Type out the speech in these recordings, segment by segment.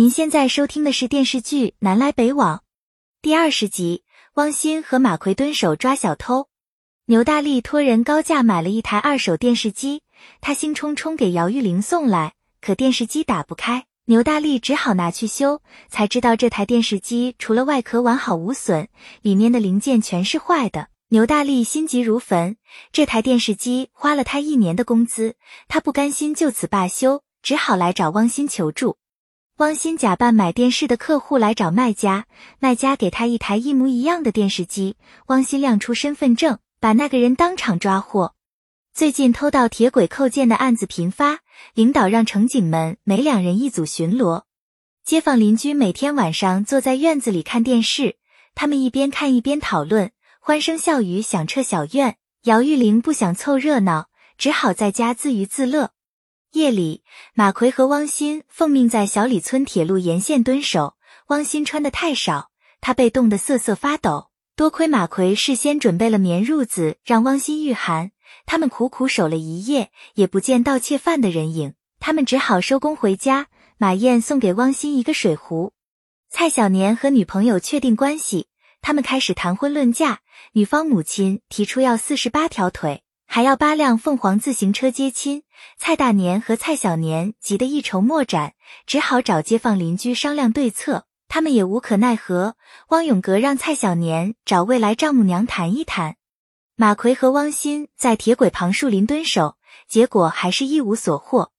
您现在收听的是电视剧《南来北往》第二十集，汪鑫和马奎蹲守抓小偷。牛大力托人高价买了一台二手电视机，他兴冲冲给姚玉玲送来，可电视机打不开，牛大力只好拿去修，才知道这台电视机除了外壳完好无损，里面的零件全是坏的。牛大力心急如焚，这台电视机花了他一年的工资，他不甘心就此罢休，只好来找汪鑫求助。汪鑫假扮买电视的客户来找卖家，卖家给他一台一模一样的电视机。汪鑫亮出身份证，把那个人当场抓获。最近偷盗铁轨扣件的案子频发，领导让乘警们每两人一组巡逻。街坊邻居每天晚上坐在院子里看电视，他们一边看一边讨论，欢声笑语响彻小院。姚玉玲不想凑热闹，只好在家自娱自乐。夜里，马奎和汪鑫奉命在小李村铁路沿线蹲守。汪鑫穿的太少，他被冻得瑟瑟发抖。多亏马奎事先准备了棉褥子，让汪鑫御寒。他们苦苦守了一夜，也不见盗窃犯的人影。他们只好收工回家。马燕送给汪鑫一个水壶。蔡小年和女朋友确定关系，他们开始谈婚论嫁。女方母亲提出要四十八条腿。还要八辆凤凰自行车接亲，蔡大年和蔡小年急得一筹莫展，只好找街坊邻居商量对策。他们也无可奈何。汪永革让蔡小年找未来丈母娘谈一谈。马奎和汪鑫在铁轨旁树林蹲守，结果还是一无所获。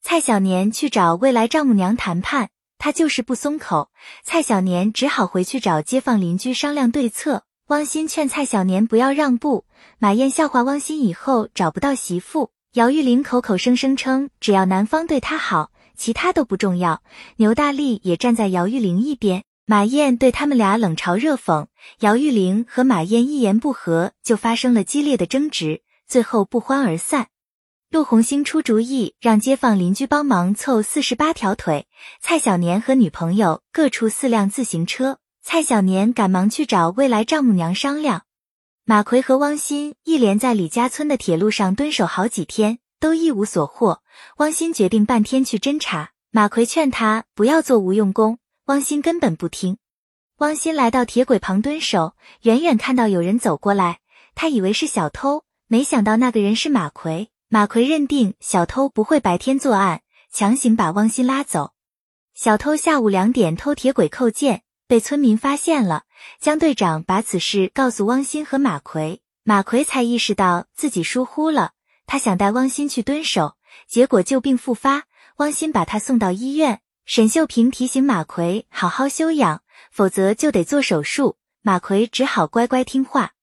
蔡小年去找未来丈母娘谈判，他就是不松口。蔡小年只好回去找街坊邻居商量对策。汪鑫劝蔡小年不要让步，马燕笑话汪鑫以后找不到媳妇。姚玉玲口口声声称只要男方对她好，其他都不重要。牛大力也站在姚玉玲一边，马燕对他们俩冷嘲热讽。姚玉玲和马燕一言不合就发生了激烈的争执，最后不欢而散。陆红星出主意，让街坊邻居帮忙凑四十八条腿，蔡小年和女朋友各出四辆自行车。蔡小年赶忙去找未来丈母娘商量。马奎和汪鑫一连在李家村的铁路上蹲守好几天，都一无所获。汪鑫决定半天去侦查。马奎劝他不要做无用功，汪鑫根本不听。汪鑫来到铁轨旁蹲守，远远看到有人走过来，他以为是小偷，没想到那个人是马奎。马奎认定小偷不会白天作案，强行把汪鑫拉走。小偷下午两点偷铁轨扣件。被村民发现了，江队长把此事告诉汪鑫和马奎，马奎才意识到自己疏忽了。他想带汪鑫去蹲守，结果旧病复发，汪鑫把他送到医院。沈秀平提醒马奎好好休养，否则就得做手术。马奎只好乖乖听话。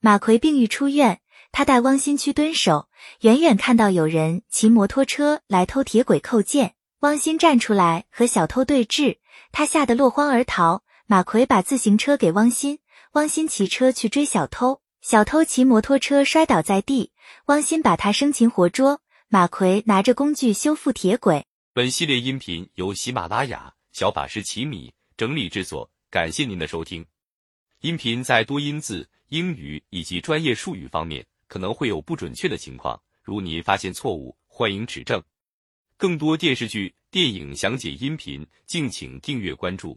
马奎病愈出院，他带汪鑫去蹲守，远远看到有人骑摩托车来偷铁轨扣件，汪鑫站出来和小偷对峙，他吓得落荒而逃。马奎把自行车给汪鑫，汪鑫骑车去追小偷，小偷骑摩托车摔倒在地，汪鑫把他生擒活捉。马奎拿着工具修复铁轨。本系列音频由喜马拉雅小法师奇米整理制作，感谢您的收听。音频在多音字、英语以及专业术语方面可能会有不准确的情况，如您发现错误，欢迎指正。更多电视剧、电影详解音频，敬请订阅关注。